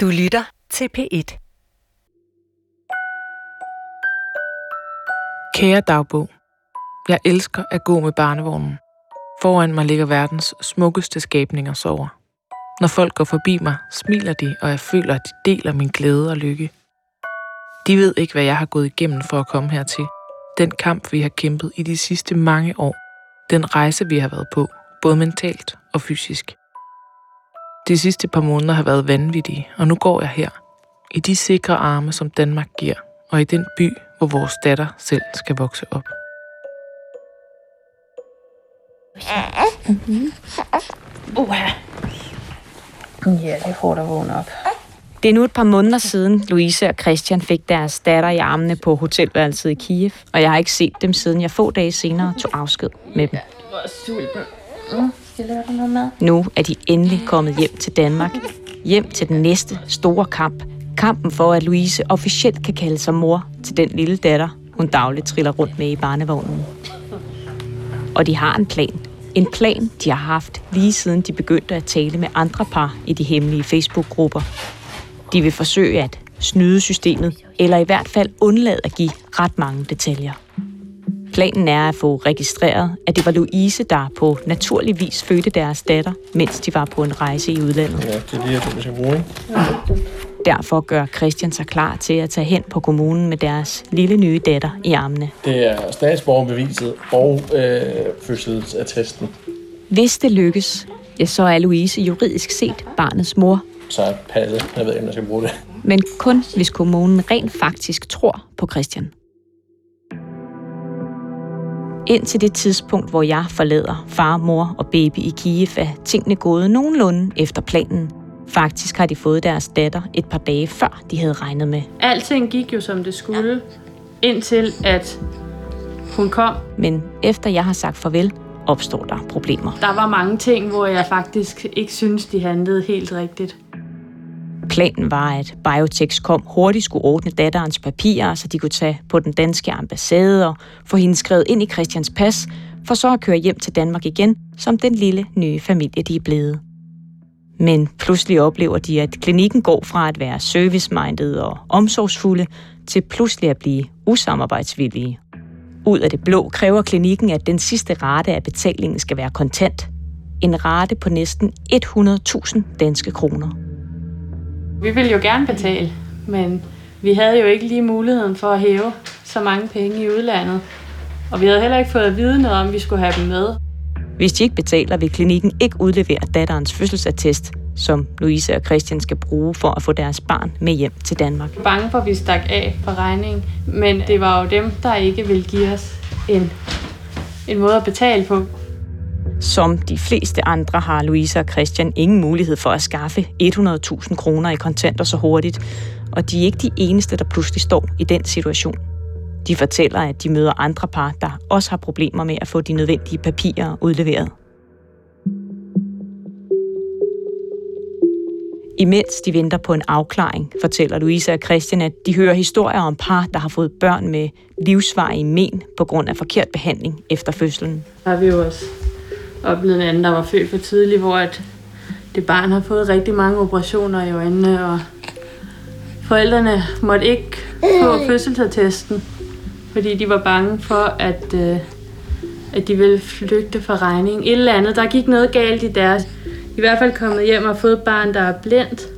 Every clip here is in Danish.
Du lytter til P1. Kære dagbog, jeg elsker at gå med barnevognen. Foran mig ligger verdens smukkeste skabninger sover. Når folk går forbi mig, smiler de, og jeg føler, at de deler min glæde og lykke. De ved ikke, hvad jeg har gået igennem for at komme hertil. Den kamp, vi har kæmpet i de sidste mange år. Den rejse, vi har været på, både mentalt og fysisk. De sidste par måneder har været vanvittige, og nu går jeg her. I de sikre arme, som Danmark giver, og i den by, hvor vores datter selv skal vokse op. Ja, det får dig vågne op. Det er nu et par måneder siden, Louise og Christian fik deres datter i armene på hotelværelset i Kiev, og jeg har ikke set dem siden jeg få dage senere tog afsked med dem. Mm, skal jeg lave dig noget mad? Nu er de endelig kommet hjem til Danmark. Hjem til den næste store kamp. Kampen for, at Louise officielt kan kalde sig mor til den lille datter, hun dagligt triller rundt med i barnevognen. Og de har en plan. En plan, de har haft lige siden de begyndte at tale med andre par i de hemmelige Facebook-grupper. De vil forsøge at snyde systemet, eller i hvert fald undlade at give ret mange detaljer. Planen er at få registreret, at det var Louise, der på naturlig vis fødte deres datter, mens de var på en rejse i udlandet. Ja, det er ting, vi skal bruge? Derfor gør Christian sig klar til at tage hen på kommunen med deres lille nye datter i armene. Det er statsborgerbeviset og øh, fødselsattesten. Hvis det lykkes, ja, så er Louise juridisk set barnets mor, Så er passet. Jeg ved ikke, om jeg skal bruge det. men kun hvis kommunen rent faktisk tror på Christian. Indtil det tidspunkt, hvor jeg forlader far, mor og baby i Kiev, er tingene gået nogenlunde efter planen. Faktisk har de fået deres datter et par dage før, de havde regnet med. Alting gik jo som det skulle, indtil at hun kom. Men efter jeg har sagt farvel, opstår der problemer. Der var mange ting, hvor jeg faktisk ikke synes, de handlede helt rigtigt. Planen var, at Biotex kom hurtigt skulle ordne datterens papirer, så de kunne tage på den danske ambassade og få hende skrevet ind i Christians pas, for så at køre hjem til Danmark igen, som den lille nye familie, de er blevet. Men pludselig oplever de, at klinikken går fra at være service-minded og omsorgsfulde, til pludselig at blive usamarbejdsvillige. Ud af det blå kræver klinikken, at den sidste rate af betalingen skal være kontant. En rate på næsten 100.000 danske kroner. Vi ville jo gerne betale, men vi havde jo ikke lige muligheden for at hæve så mange penge i udlandet. Og vi havde heller ikke fået at vide noget om, at vi skulle have dem med. Hvis de ikke betaler, vil klinikken ikke udlevere datterens fødselsattest, som Louise og Christian skal bruge for at få deres barn med hjem til Danmark. Jeg var bange for, at vi stak af på regningen, men det var jo dem, der ikke ville give os en, en måde at betale på. Som de fleste andre har Louise og Christian ingen mulighed for at skaffe 100.000 kroner i kontanter så hurtigt, og de er ikke de eneste, der pludselig står i den situation. De fortæller, at de møder andre par, der også har problemer med at få de nødvendige papirer udleveret. Imens de venter på en afklaring, fortæller Louise og Christian, at de hører historier om par, der har fået børn med livsvarige men på grund af forkert behandling efter fødslen. Har vi jo også oplevet en anden, der var født for tidligt, hvor at det barn har fået rigtig mange operationer i øjnene, og forældrene måtte ikke få fødselsattesten, fordi de var bange for, at, øh, at de ville flygte fra regning. Et eller andet, der gik noget galt i deres. I hvert fald kommet hjem og fået et barn, der er blindt.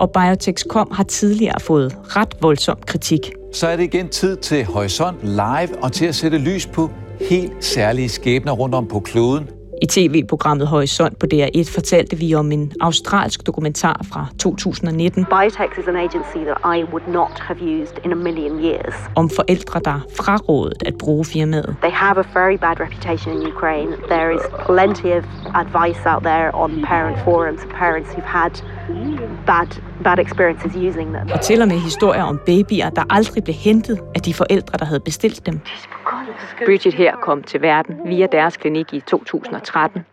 Og Biotex.com har tidligere fået ret voldsom kritik. Så er det igen tid til Horisont Live og til at sætte lys på helt særlige skæbner rundt om på kloden. I tv-programmet Horisont på DR1 fortalte vi om en australsk dokumentar fra 2019 Biotex is an agency that I would not have used in a million years. om forældre, der frarådet at bruge firmaet. They have a very bad reputation in Ukraine. There is plenty of advice out there on parent forums parents who've had bad bad experiences using them. Og til og med historier om babyer, der aldrig blev hentet af de forældre, der havde bestilt dem. Bridget her kom til verden via deres klinik i 2013.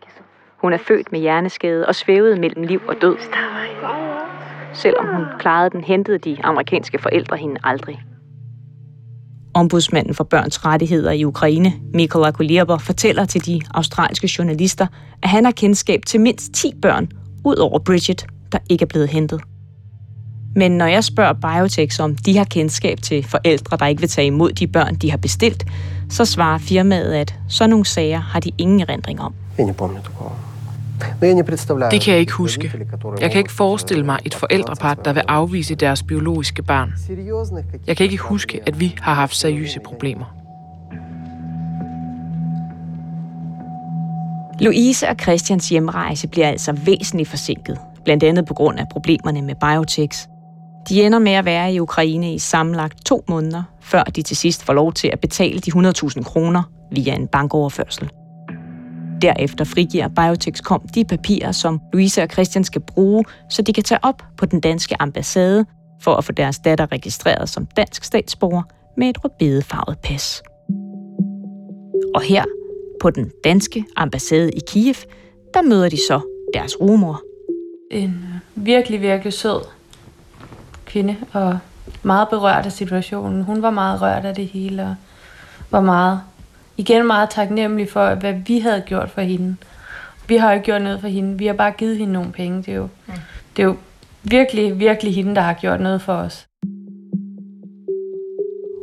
Hun er født med hjerneskade og svævede mellem liv og død. Selvom hun klarede den, hentede de amerikanske forældre hende aldrig. Ombudsmanden for børns rettigheder i Ukraine, Mikola Kulierber, fortæller til de australske journalister, at han har kendskab til mindst 10 børn, ud over Bridget, der ikke er blevet hentet. Men når jeg spørger Biotex om de har kendskab til forældre, der ikke vil tage imod de børn, de har bestilt, så svarer firmaet, at sådan nogle sager har de ingen erindring om. Det kan jeg ikke huske. Jeg kan ikke forestille mig et forældrepar, der vil afvise deres biologiske barn. Jeg kan ikke huske, at vi har haft seriøse problemer. Louise og Christians hjemrejse bliver altså væsentligt forsinket, blandt andet på grund af problemerne med Biotex. De ender med at være i Ukraine i sammenlagt to måneder, før de til sidst får lov til at betale de 100.000 kroner via en bankoverførsel. Derefter frigiver Biotex.com de papirer, som Louise og Christian skal bruge, så de kan tage op på den danske ambassade for at få deres datter registreret som dansk statsborger med et rødbedefarvet pas. Og her, på den danske ambassade i Kiev, der møder de så deres rumor. En virkelig, virkelig sød kvinde, og meget berørt af situationen. Hun var meget rørt af det hele, og var meget, igen meget taknemmelig for, hvad vi havde gjort for hende. Vi har jo ikke gjort noget for hende, vi har bare givet hende nogle penge. Det er jo, det er jo virkelig, virkelig hende, der har gjort noget for os.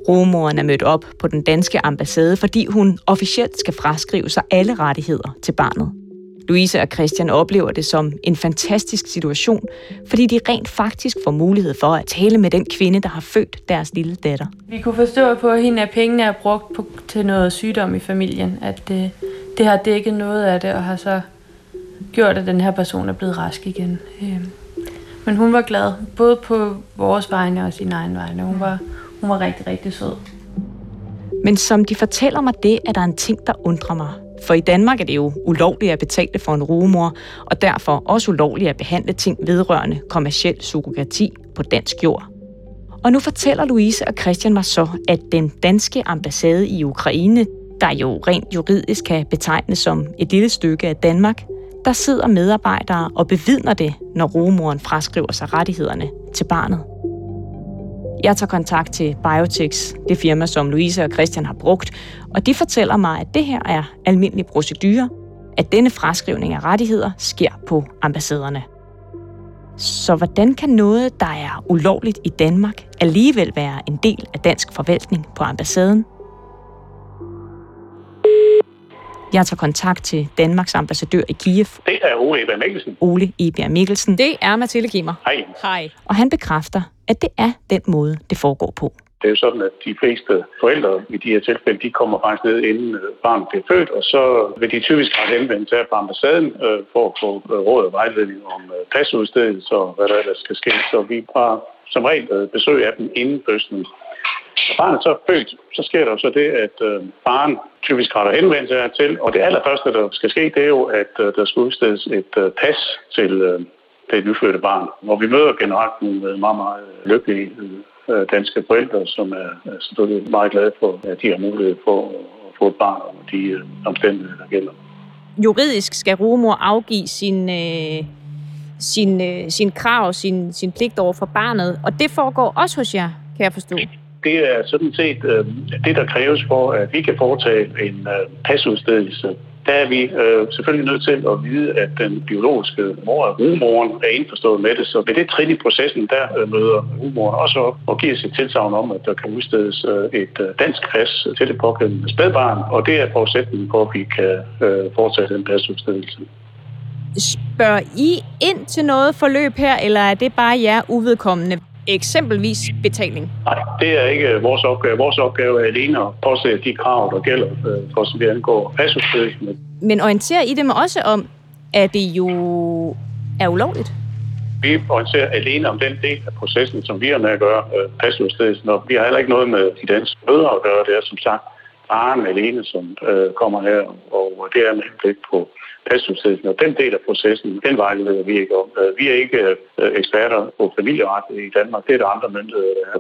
Rumoren er mødt op på den danske ambassade, fordi hun officielt skal fraskrive sig alle rettigheder til barnet. Louise og Christian oplever det som en fantastisk situation, fordi de rent faktisk får mulighed for at tale med den kvinde, der har født deres lille datter. Vi kunne forstå på hende, at pengene er brugt på, til noget sygdom i familien, at det, det har dækket noget af det, og har så gjort, at den her person er blevet rask igen. Øhm, men hun var glad, både på vores vegne og sin egen vegne. Hun var, hun var rigtig, rigtig sød. Men som de fortæller mig det, er der en ting, der undrer mig. For i Danmark er det jo ulovligt at betale for en rumor, og derfor også ulovligt at behandle ting vedrørende kommersiel surrogati på dansk jord. Og nu fortæller Louise og Christian mig så, at den danske ambassade i Ukraine, der jo rent juridisk kan betegnes som et lille stykke af Danmark, der sidder medarbejdere og bevidner det, når rumoren fraskriver sig rettighederne til barnet. Jeg tager kontakt til Biotex, det firma, som Louise og Christian har brugt, og de fortæller mig, at det her er almindelig procedure, at denne fraskrivning af rettigheder sker på ambassaderne. Så hvordan kan noget, der er ulovligt i Danmark, alligevel være en del af dansk forvaltning på ambassaden? Jeg tager kontakt til Danmarks ambassadør i Kiev. Det er Ole Eber Mikkelsen. Ole Eber Mikkelsen. Det er Mathilde Kimmer. Hej. Hej. Og han bekræfter, at det er den måde, det foregår på. Det er jo sådan, at de fleste forældre i de her tilfælde, de kommer faktisk ned, inden øh, barnet bliver født, og så vil de typisk have henvendt til på ambassaden øh, for at få øh, råd og vejledning om øh, pasudstedelse og hvad der ellers skal ske. Så vi har som regel øh, besøg af dem inden fødslen. Når barnet så er født, så sker der jo så det, at øh, barn typisk retter henvendelse til, og det allerførste, der skal ske, det er jo, at øh, der skal udstedes et øh, pas til øh, det nyfødte barn. Og vi møder generelt nogle øh, meget, meget lykkelige øh, danske forældre, som er øh, selvfølgelig meget glade for, at de har mulighed for at få et barn og de øh, omstændigheder, der gælder. Juridisk skal rugemor afgive sin, øh, sin, øh, sin krav, sin, sin pligt over for barnet, og det foregår også hos jer, kan jeg forstå. Det er sådan set øh, det, der kræves for, at vi kan foretage en øh, pasudstedelse. Der er vi øh, selvfølgelig nødt til at vide, at den biologiske mor, rumoren, er indforstået med det. Så ved det trin i processen, der øh, møder rumoren også op og giver sit tilsavn om, at der kan udstedes øh, et øh, dansk pas til det pågældende spædbarn. Og det er forudsætningen for, at vi kan øh, foretage den pasudstedelse. Spørger I ind til noget forløb her, eller er det bare jer uvedkommende? Eksempelvis betaling? Nej, det er ikke vores opgave. Vores opgave er alene at påse de krav, der gælder for så vidt angår pasudstedelsen. Men orienterer I dem også om, at det jo er ulovligt? Vi orienterer alene om den del af processen, som vi har med at gøre øh, pasudstedelsen, og vi har heller ikke noget med de danske møder at gøre. Det er som sagt faren alene, som øh, kommer her, og det er med henblik på pasningstiden. Og den del af processen, den vejleder vi ikke om. Øh, vi er ikke øh, eksperter på familieret i Danmark. Det er der andre myndigheder, der er.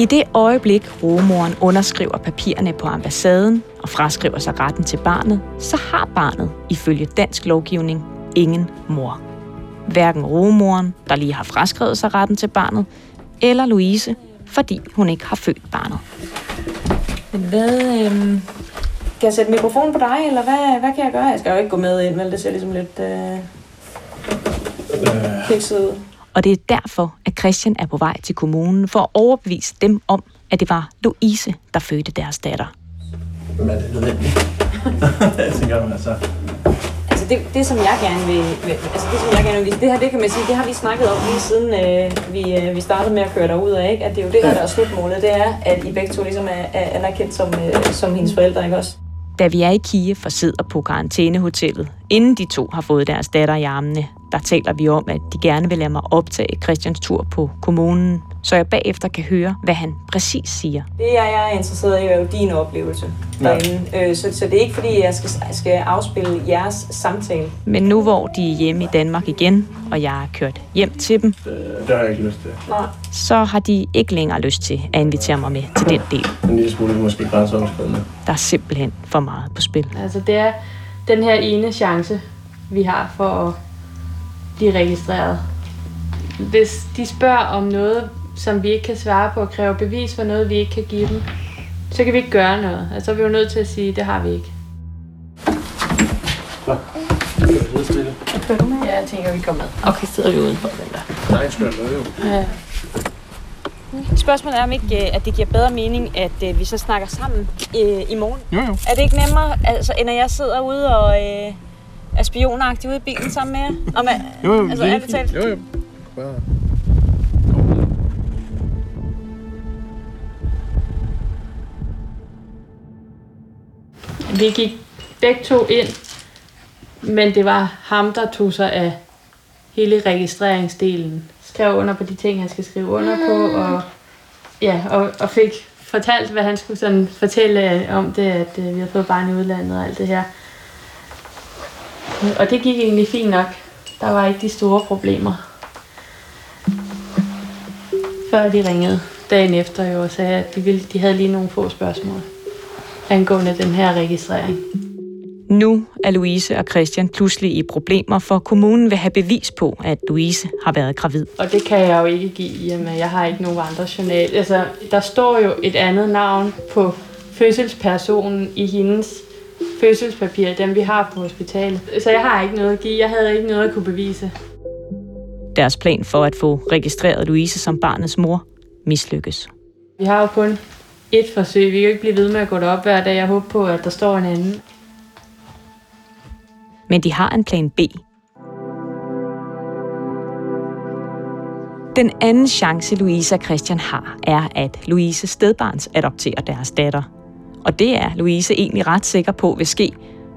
I det øjeblik, rugemoren underskriver papirerne på ambassaden og fraskriver sig retten til barnet, så har barnet ifølge dansk lovgivning ingen mor. Hverken rugemoren, der lige har fraskrevet sig retten til barnet, eller Louise, fordi hun ikke har født barnet. Hvad, øhm, kan jeg sætte mikrofonen på dig, eller hvad, hvad kan jeg gøre? Jeg skal jo ikke gå med ind, vel? Det ser ligesom lidt øh, kikset ud. Og det er derfor, at Christian er på vej til kommunen for at overbevise dem om, at det var Louise, der fødte deres datter. Men er det nødvendigt? jeg tænker, altså... Altså det, det som jeg gerne vil, altså det som jeg gerne vil, det her, det kan man sige, det har vi snakket om lige siden øh, vi, øh, vi startede med at køre derud af, ikke? At det er jo det her, der er slutmålet, det er, at I begge to ligesom er, er anerkendt som, øh, som hendes forældre, ikke også? Da vi er i Kiev og sidder på karantænehotellet, inden de to har fået deres datter i armene, der taler vi om, at de gerne vil lade mig optage Christians tur på kommunen, så jeg bagefter kan høre, hvad han præcis siger. Det jeg er interesseret i, er jo din oplevelse derinde. Ja. Øh, så, så det er ikke fordi, jeg skal, skal afspille jeres samtale. Men nu hvor de er hjemme i Danmark igen, og jeg er kørt hjem til dem, Det, det har jeg ikke lyst til. Nej. så har de ikke længere lyst til at invitere mig med til den del. En lille smule måske grænseoverskridende. Der er simpelthen for meget på spil. Altså det er den her ene chance, vi har for at blive registreret. Hvis de spørger om noget, som vi ikke kan svare på og kræver bevis for noget, vi ikke kan give dem, så kan vi ikke gøre noget. Altså så er vi jo nødt til at sige, at det har vi ikke. Kører du med? Ja, jeg tænker, vi kommer med. Okay, sidder vi udenfor den der. Nej, skal jeg jo. Ja. Spørgsmålet er, om ikke, øh, at det giver bedre mening, at øh, vi så snakker sammen øh, i morgen. Jo, jo. Er det ikke nemmere, altså, end at jeg sidder ude og øh, er spionagtig ude i bilen sammen med jer? Om, jeg- Jo, jo, altså, det er talt. Jo, jo. Bare... Vi gik begge to ind, men det var ham, der tog sig af hele registreringsdelen. Skrev under på de ting, han skal skrive under på, og, ja, og, og fik fortalt, hvad han skulle sådan fortælle om det, at øh, vi havde fået barn i udlandet og alt det her. Og det gik egentlig fint nok. Der var ikke de store problemer. Før de ringede dagen efter jo og sagde, at de, ville, de havde lige nogle få spørgsmål angående den her registrering. Nu er Louise og Christian pludselig i problemer, for kommunen vil have bevis på, at Louise har været gravid. Og det kan jeg jo ikke give, i og med jeg har ikke nogen andre journal. Altså, der står jo et andet navn på fødselspersonen i hendes fødselspapir, dem vi har på hospitalet. Så jeg har ikke noget at give. Jeg havde ikke noget at kunne bevise. Deres plan for at få registreret Louise som barnets mor mislykkes. Vi har jo kun et forsøg. Vi kan jo ikke blive ved med at gå derop hver dag. Jeg håber på, at der står en anden. Men de har en plan B. Den anden chance, Louise og Christian har, er, at Louise stedbarns adopterer deres datter. Og det er Louise egentlig ret sikker på vil ske.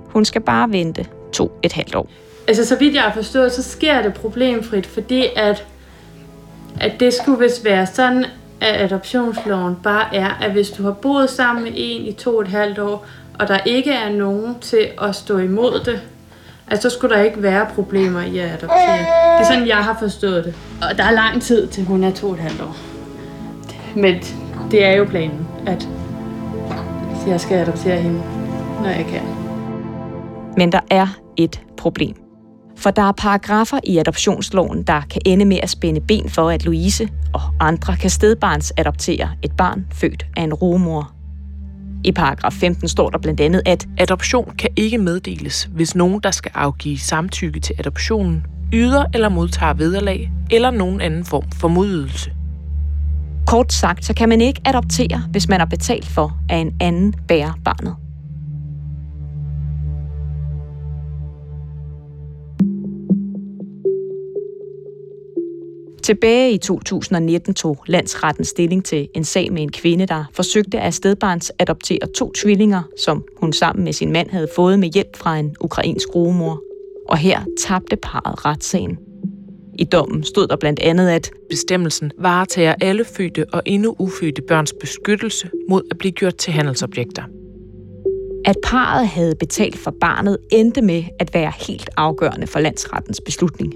Hun skal bare vente to et halvt år. Altså, så vidt jeg har forstået, så sker det problemfrit, fordi at, at det skulle vist være sådan, at adoptionsloven bare er, at hvis du har boet sammen med en i to og et halvt år, og der ikke er nogen til at stå imod det, altså så skulle der ikke være problemer i at adoptere. Det er sådan, jeg har forstået det. Og der er lang tid til hun er to og et halvt år. Men det er jo planen, at jeg skal adoptere hende, når jeg kan. Men der er et problem. For der er paragrafer i adoptionsloven, der kan ende med at spænde ben for, at Louise og andre kan stedbarns adoptere et barn født af en rumor. I paragraf 15 står der blandt andet, at Adoption kan ikke meddeles, hvis nogen, der skal afgive samtykke til adoptionen, yder eller modtager vederlag eller nogen anden form for modydelse kort sagt, så kan man ikke adoptere, hvis man har betalt for, at en anden bærer barnet. Tilbage i 2019 tog landsretten stilling til en sag med en kvinde, der forsøgte at stedbarns adoptere to tvillinger, som hun sammen med sin mand havde fået med hjælp fra en ukrainsk rugemor. Og her tabte parret retssagen. I dommen stod der blandt andet, at Bestemmelsen varetager alle fødte og endnu ufødte børns beskyttelse mod at blive gjort til handelsobjekter. at parret havde betalt for barnet, endte med at være helt afgørende for landsrettens beslutning.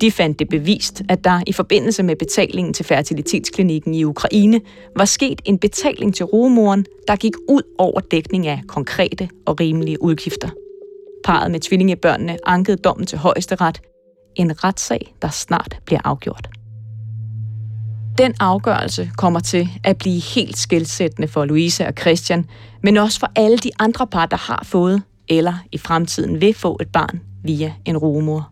De fandt det bevist, at der i forbindelse med betalingen til fertilitetsklinikken i Ukraine var sket en betaling til rugemoren, der gik ud over dækning af konkrete og rimelige udgifter. Parret med tvillingebørnene ankede dommen til højesteret. En retssag, der snart bliver afgjort. Den afgørelse kommer til at blive helt skældsættende for Louise og Christian, men også for alle de andre par, der har fået eller i fremtiden vil få et barn via en rumor.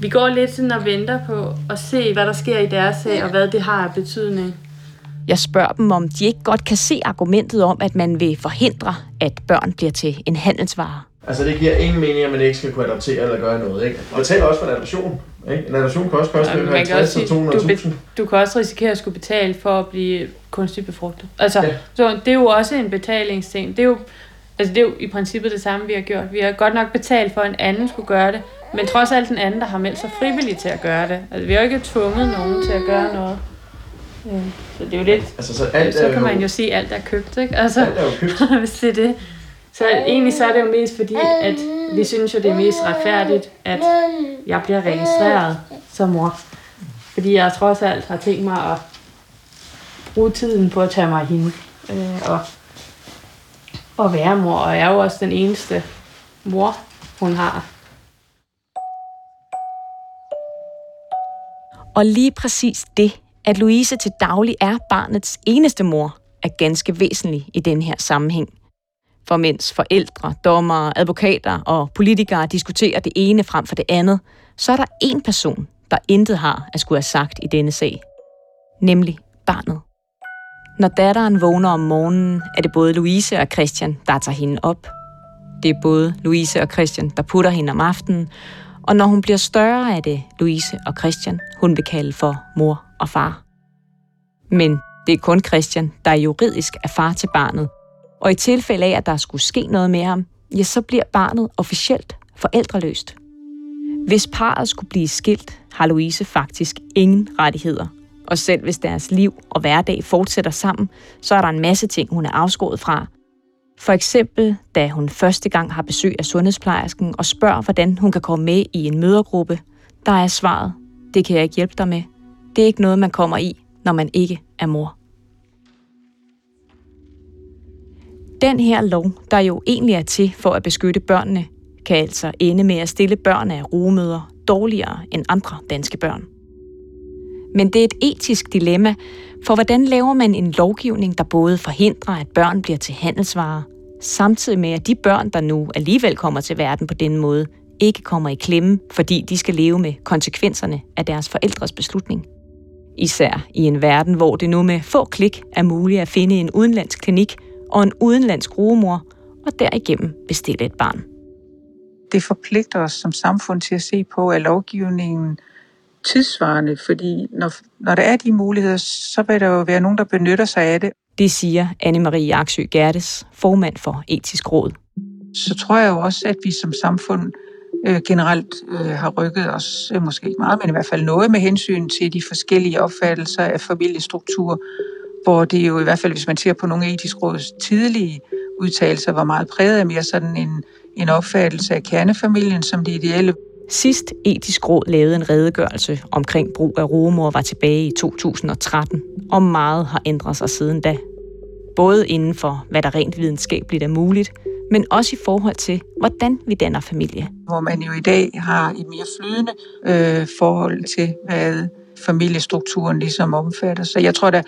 Vi går lidt sådan og venter på at se, hvad der sker i deres sag, og hvad det har af betydning. Jeg spørger dem, om de ikke godt kan se argumentet om, at man vil forhindre, at børn bliver til en handelsvare. Altså det giver ingen mening, at man ikke skal kunne adoptere eller gøre noget. Ikke? Og betaler også for en adoption. Ikke? En adoption kan også koste ja, 50 og 200.000. Du, du kan også risikere at skulle betale for at blive kunstigt befrugtet. Altså, ja. så det er jo også en betalingsting. Det er jo, altså det er jo i princippet det samme, vi har gjort. Vi har godt nok betalt for, at en anden skulle gøre det, men trods alt den anden, der har meldt sig frivilligt til at gøre det. Altså, vi har jo ikke tvunget nogen til at gøre noget. Ja. Så det er jo lidt... Altså, så, alt så kan man jo sige, at alt er købt, ikke? Altså, alt er jo købt. hvis det er det. Så egentlig så er det jo mest fordi, at vi synes jo, det er mest retfærdigt, at jeg bliver registreret som mor. Fordi jeg trods alt har tænkt mig at bruge tiden på at tage mig af hende. Øh, og, og være mor. Og jeg er jo også den eneste mor, hun har. Og lige præcis det, at Louise til daglig er barnets eneste mor, er ganske væsentlig i den her sammenhæng. For mens forældre, dommere, advokater og politikere diskuterer det ene frem for det andet, så er der én person, der intet har at skulle have sagt i denne sag. Nemlig barnet. Når datteren vågner om morgenen, er det både Louise og Christian, der tager hende op. Det er både Louise og Christian, der putter hende om aftenen, og når hun bliver større, er det Louise og Christian, hun vil kalde for mor og far. Men det er kun Christian, der juridisk er far til barnet, og i tilfælde af, at der skulle ske noget med ham, ja, så bliver barnet officielt forældreløst. Hvis parret skulle blive skilt, har Louise faktisk ingen rettigheder. Og selv hvis deres liv og hverdag fortsætter sammen, så er der en masse ting, hun er afskåret fra. For eksempel, da hun første gang har besøg af sundhedsplejersken og spørger, hvordan hun kan komme med i en mødergruppe, der er svaret, det kan jeg ikke hjælpe dig med. Det er ikke noget, man kommer i, når man ikke er mor. Den her lov, der jo egentlig er til for at beskytte børnene, kan altså ende med at stille børn af rumøder dårligere end andre danske børn. Men det er et etisk dilemma, for hvordan laver man en lovgivning, der både forhindrer, at børn bliver til handelsvarer, samtidig med, at de børn, der nu alligevel kommer til verden på den måde, ikke kommer i klemme, fordi de skal leve med konsekvenserne af deres forældres beslutning. Især i en verden, hvor det nu med få klik er muligt at finde en udenlandsk klinik og en udenlandsk rugemor, og derigennem bestille et barn. Det forpligter os som samfund til at se på, at lovgivningen tidsvarende, fordi når, når der er de muligheder, så vil der jo være nogen, der benytter sig af det. Det siger Anne-Marie Aksø Gertes, formand for Etisk Råd. Så tror jeg jo også, at vi som samfund øh, generelt øh, har rykket os, øh, måske ikke meget, men i hvert fald noget med hensyn til de forskellige opfattelser af familiestruktur, hvor det jo i hvert fald, hvis man ser på nogle etisk råds tidlige udtalelser, var meget præget af mere sådan en, en opfattelse af kernefamilien som det ideelle. Sidst etisk råd lavede en redegørelse omkring brug af rumor var tilbage i 2013, og meget har ændret sig siden da. Både inden for, hvad der rent videnskabeligt er muligt, men også i forhold til, hvordan vi danner familie. Hvor man jo i dag har et mere flydende øh, forhold til, hvad familiestrukturen ligesom omfatter. Så jeg tror da,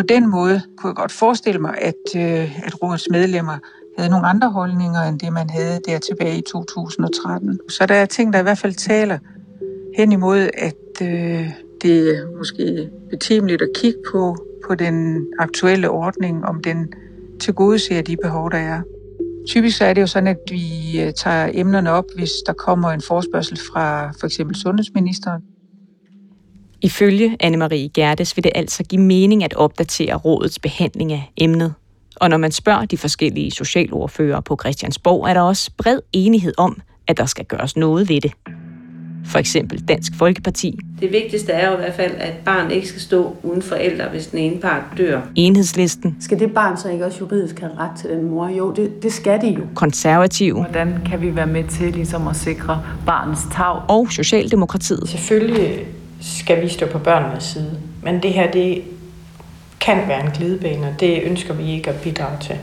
på den måde kunne jeg godt forestille mig, at, øh, at rådets medlemmer havde nogle andre holdninger, end det man havde der tilbage i 2013. Så der er ting, der i hvert fald taler hen imod, at øh, det er måske betimeligt at kigge på, på den aktuelle ordning, om den tilgodeser de behov, der er. Typisk så er det jo sådan, at vi øh, tager emnerne op, hvis der kommer en forspørgsel fra for eksempel sundhedsministeren. Ifølge Anne-Marie Gerdes vil det altså give mening at opdatere rådets behandling af emnet. Og når man spørger de forskellige socialordfører på Christiansborg, er der også bred enighed om, at der skal gøres noget ved det. For eksempel Dansk Folkeparti. Det vigtigste er jo i hvert fald, at barn ikke skal stå uden forældre, hvis den ene part dør. Enhedslisten. Skal det barn så ikke også juridisk have ret til den mor? Jo, det, det skal de jo. Konservativ. Hvordan kan vi være med til ligesom at sikre barnets tag? Og Socialdemokratiet. Selvfølgelig skal vi stå på børnenes side. Men det her, det kan være en glidebane, og det ønsker vi ikke at bidrage til.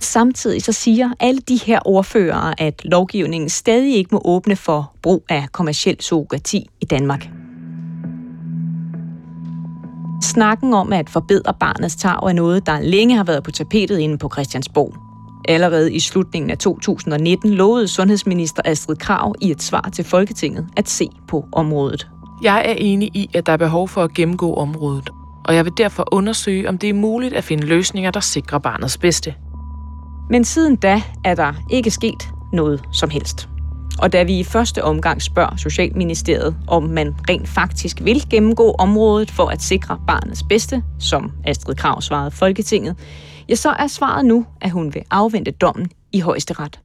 Samtidig så siger alle de her ordførere, at lovgivningen stadig ikke må åbne for brug af kommersiel surrogati i Danmark. Snakken om at forbedre barnets tag er noget, der længe har været på tapetet inde på Christiansborg. Allerede i slutningen af 2019 lovede sundhedsminister Astrid Krav i et svar til Folketinget at se på området. Jeg er enig i, at der er behov for at gennemgå området, og jeg vil derfor undersøge, om det er muligt at finde løsninger, der sikrer barnets bedste. Men siden da er der ikke sket noget som helst. Og da vi i første omgang spørger Socialministeriet, om man rent faktisk vil gennemgå området for at sikre barnets bedste, som Astrid Krav svarede Folketinget, ja, så er svaret nu, at hun vil afvente dommen i højesteret.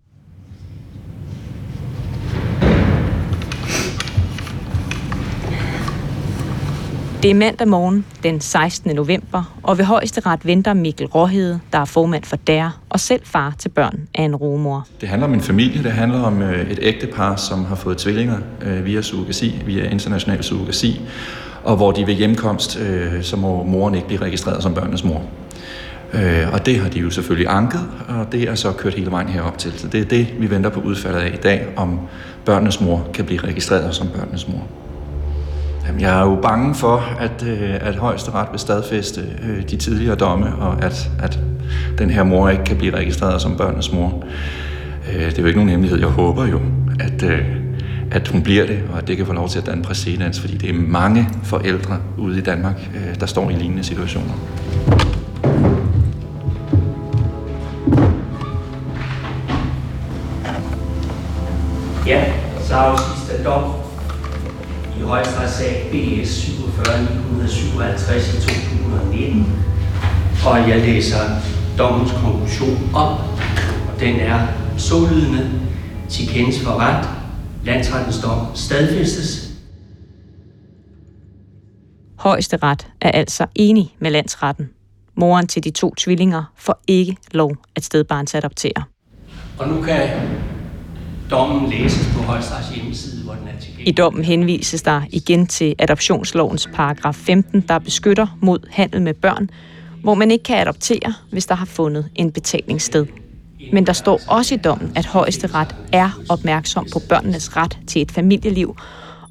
Det er mandag morgen den 16. november, og ved højesteret venter Mikkel Råhede, der er formand for DER og selv far til børn af en rumor. Det handler om en familie, det handler om øh, et ægtepar, som har fået tvillinger øh, via surrogasi, via international surrogasi, og hvor de ved hjemkomst, øh, så må moren ikke blive registreret som børnenes mor. Og det har de jo selvfølgelig anket, og det er så kørt hele vejen herop til. Så det er det, vi venter på udfaldet af i dag, om børnenes mor kan blive registreret som børnenes mor. Jamen, jeg er jo bange for, at, øh, at højesteret vil stadfæste øh, de tidligere domme, og at, at den her mor ikke kan blive registreret som børnenes mor. Øh, det er jo ikke nogen hemmelighed. Jeg håber jo, at, øh, at hun bliver det, og at det kan få lov til at danne præcedens, fordi det er mange forældre ude i Danmark, øh, der står i lignende situationer. Ja, så afsiges dom i højesterets BS 47 1957 i 2019, og jeg læser dommens konklusion op, og den er sålydende til kendes for ret. Landsrettens dom stadfæstes. Højesteret er altså enig med landsretten. Moren til de to tvillinger får ikke lov at stedbarnsadoptere. Og nu kan dommen læses på Højesterets hjemmeside, hvor den er tilgængelig. I dommen henvises der igen til adoptionslovens paragraf 15, der beskytter mod handel med børn, hvor man ikke kan adoptere, hvis der har fundet en betalingsted. sted. Men der står også i dommen, at højesteret er opmærksom på børnenes ret til et familieliv,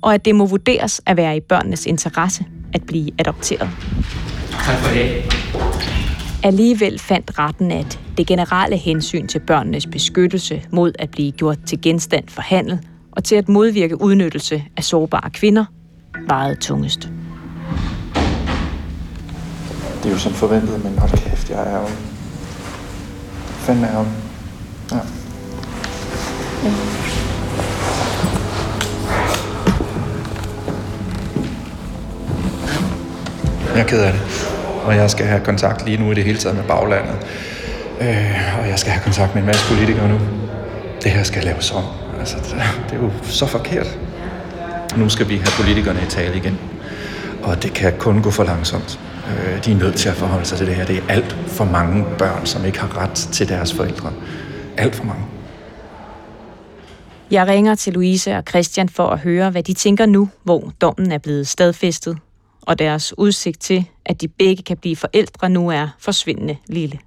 og at det må vurderes at være i børnenes interesse at blive adopteret. Tak for det. Alligevel fandt retten, at det generelle hensyn til børnenes beskyttelse mod at blive gjort til genstand for handel og til at modvirke udnyttelse af sårbare kvinder vejede tungest. Det er jo som forventet, men hold kæft, jeg er jo... Fanden er jo... Ja. Jeg er ked af det og jeg skal have kontakt lige nu i det hele taget med baglandet. Øh, og jeg skal have kontakt med en masse politikere nu. Det her skal laves om. Altså, det er jo så forkert. Nu skal vi have politikerne i tale igen. Og det kan kun gå for langsomt. Øh, de er nødt til at forholde sig til det her. Det er alt for mange børn, som ikke har ret til deres forældre. Alt for mange. Jeg ringer til Louise og Christian for at høre, hvad de tænker nu, hvor dommen er blevet stadfæstet og deres udsigt til, at de begge kan blive forældre, nu er forsvindende lille.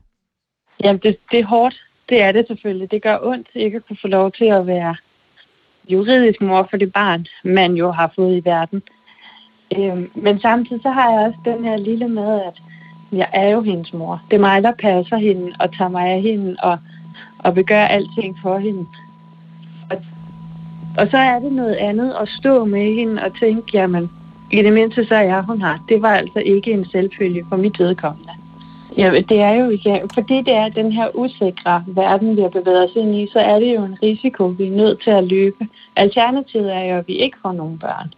Jamen, det, det er hårdt. Det er det selvfølgelig. Det gør ondt ikke at kunne få lov til at være juridisk mor for det barn, man jo har fået i verden. Øhm, men samtidig så har jeg også den her lille med, at jeg er jo hendes mor. Det er mig, der passer hende og tager mig af hende og, og vil gøre alting for hende. Og, og så er det noget andet at stå med hende og tænke, jamen, i det mindste så er jeg, hun har. Det var altså ikke en selvfølge for mit vedkommende. Ja, det er jo ikke, fordi det er den her usikre verden, vi har bevæget os ind i, så er det jo en risiko, vi er nødt til at løbe. Alternativet er jo, at vi ikke får nogen børn.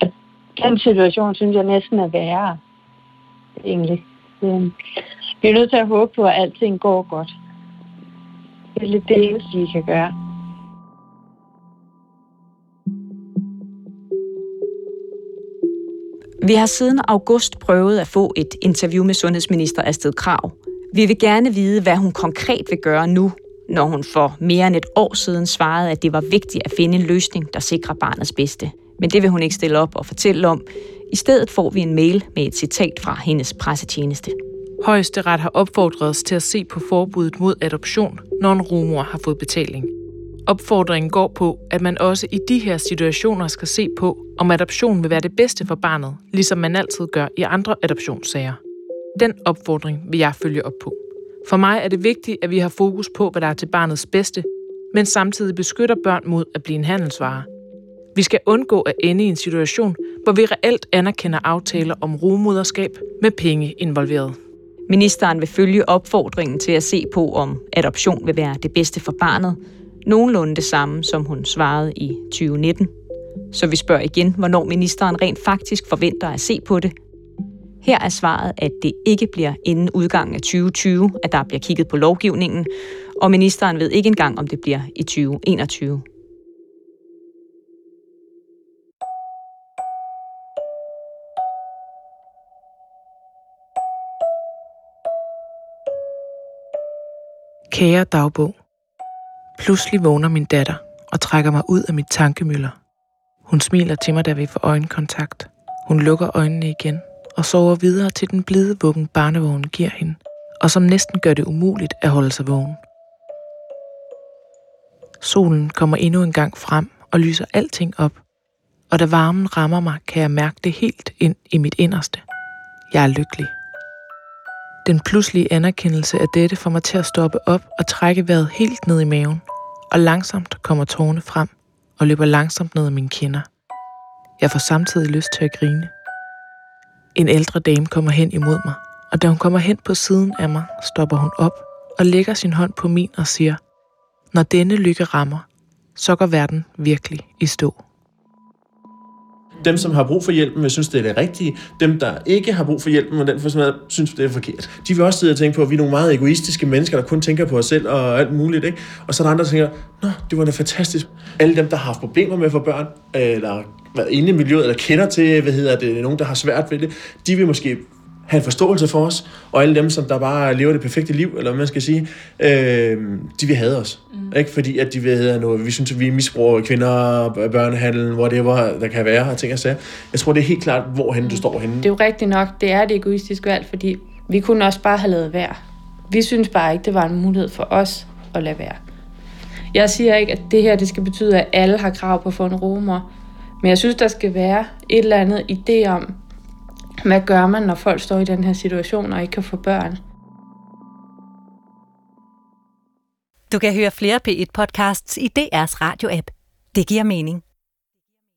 Og den situation synes jeg næsten er værre, egentlig. Vi er nødt til at håbe på, at alting går godt. Det er lidt det eneste, vi kan gøre. Vi har siden august prøvet at få et interview med sundhedsminister Astrid Krav. Vi vil gerne vide, hvad hun konkret vil gøre nu, når hun for mere end et år siden svarede, at det var vigtigt at finde en løsning, der sikrer barnets bedste. Men det vil hun ikke stille op og fortælle om. I stedet får vi en mail med et citat fra hendes pressetjeneste. Højesteret har opfordret os til at se på forbuddet mod adoption, når en rumor har fået betaling. Opfordringen går på, at man også i de her situationer skal se på, om adoption vil være det bedste for barnet, ligesom man altid gør i andre adoptionssager. Den opfordring vil jeg følge op på. For mig er det vigtigt, at vi har fokus på, hvad der er til barnets bedste, men samtidig beskytter børn mod at blive en handelsvare. Vi skal undgå at ende i en situation, hvor vi reelt anerkender aftaler om rumoderskab med penge involveret. Ministeren vil følge opfordringen til at se på, om adoption vil være det bedste for barnet. Nogenlunde det samme, som hun svarede i 2019. Så vi spørger igen, hvornår ministeren rent faktisk forventer at se på det. Her er svaret, at det ikke bliver inden udgangen af 2020, at der bliver kigget på lovgivningen, og ministeren ved ikke engang, om det bliver i 2021. Kære dagbog. Pludselig vågner min datter og trækker mig ud af mit tankemøller. Hun smiler til mig, da vi får øjenkontakt. Hun lukker øjnene igen og sover videre til den blide vuggen barnevognen giver hende, og som næsten gør det umuligt at holde sig vågen. Solen kommer endnu en gang frem og lyser alting op, og da varmen rammer mig, kan jeg mærke det helt ind i mit inderste. Jeg er lykkelig. Den pludselige anerkendelse af dette får mig til at stoppe op og trække vejret helt ned i maven, og langsomt kommer tårne frem og løber langsomt ned ad mine kinder. Jeg får samtidig lyst til at grine. En ældre dame kommer hen imod mig, og da hun kommer hen på siden af mig, stopper hun op og lægger sin hånd på min og siger, når denne lykke rammer, så går verden virkelig i stå. Dem, som har brug for hjælpen, vil synes, det er det rigtige. Dem, der ikke har brug for hjælpen, og den for synes, det er forkert. De vil også sidde og tænke på, at vi er nogle meget egoistiske mennesker, der kun tænker på os selv og alt muligt. Ikke? Og så er der andre, der tænker, Nå, det var da fantastisk. Alle dem, der har haft problemer med at få børn, eller været inde i miljøet, eller kender til, hvad hedder det, nogen, der har svært ved det, de vil måske have en forståelse for os, og alle dem, som der bare lever det perfekte liv, eller hvad man skal sige, øh, de vil have os. Mm. Ikke? Fordi at de vil have noget, vi synes, at vi misbruger kvinder, børnehandel, whatever der kan være, og ting og sager. Jeg tror, det er helt klart, hvorhen mm. du står henne. Det er jo rigtigt nok, det er det egoistiske valg, fordi vi kunne også bare have lavet være. Vi synes bare ikke, det var en mulighed for os at lade være. Jeg siger ikke, at det her det skal betyde, at alle har krav på at få en rumor. Men jeg synes, der skal være et eller andet idé om, hvad gør man, når folk står i den her situation og ikke kan få børn? Du kan høre flere P1-podcasts i DR's radio-app. Det giver mening.